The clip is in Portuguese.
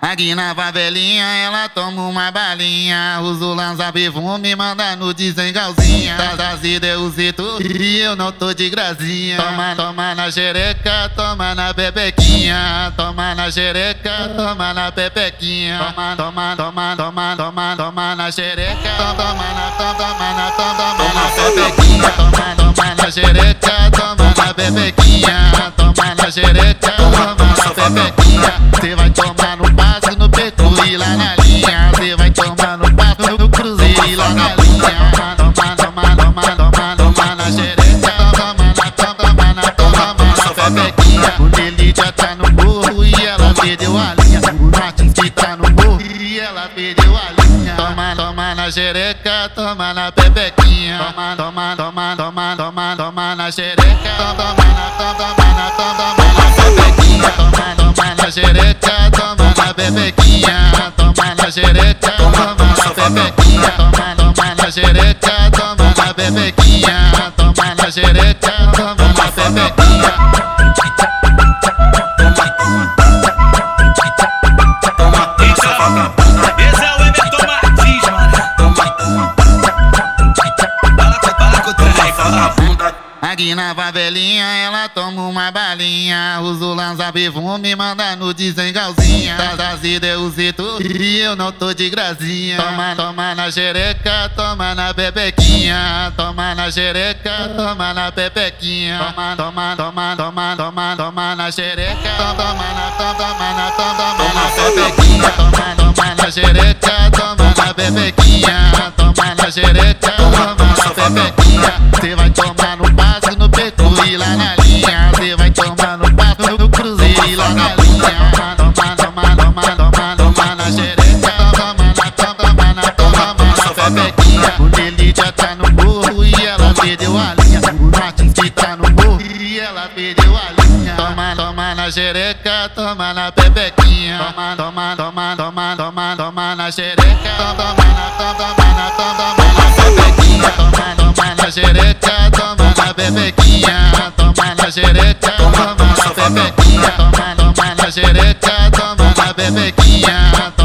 Aqui na favelinha ela toma uma balinha. Uso lança perfume, manda no sem calzinha Tá trazida eu cito e eu não tô de gracinha Toma, toma na xereca, toma na pepequinha. Toma na xereca, toma na pepequinha. Toma, toma, toma, toma, toma, toma na xereca. Toma toma na, toma na xereca, toma na pepequinha. Toma, toma, toma, toma, toma, toma na xereca. Toma na, toma na, toma na pepequinha. Toma, toma na xereca, Aqui na favelinha ela toma uma balinha. Uso lança perfume, manda no sem calzinha Tá trazida eu cito e eu não tô de gracinha Toma, toma na xereca, toma na pepequinha. Toma na xereca, toma na pepequinha. Toma, toma, toma, toma, toma, toma na xereca. Toma na, toma na, toma na pepequinha. Toma, toma na xereca, na xereca, toma na pepequinha. Toma, toma, toma, toma, toma, toma na xereca. Toma, na, toma, na, toma, na pepequinha. Toma, toma na xereca, toma na pepequinha. Toma na xereca, toma na pepequinha. Toma, toma na xereca, toma na pepequinha.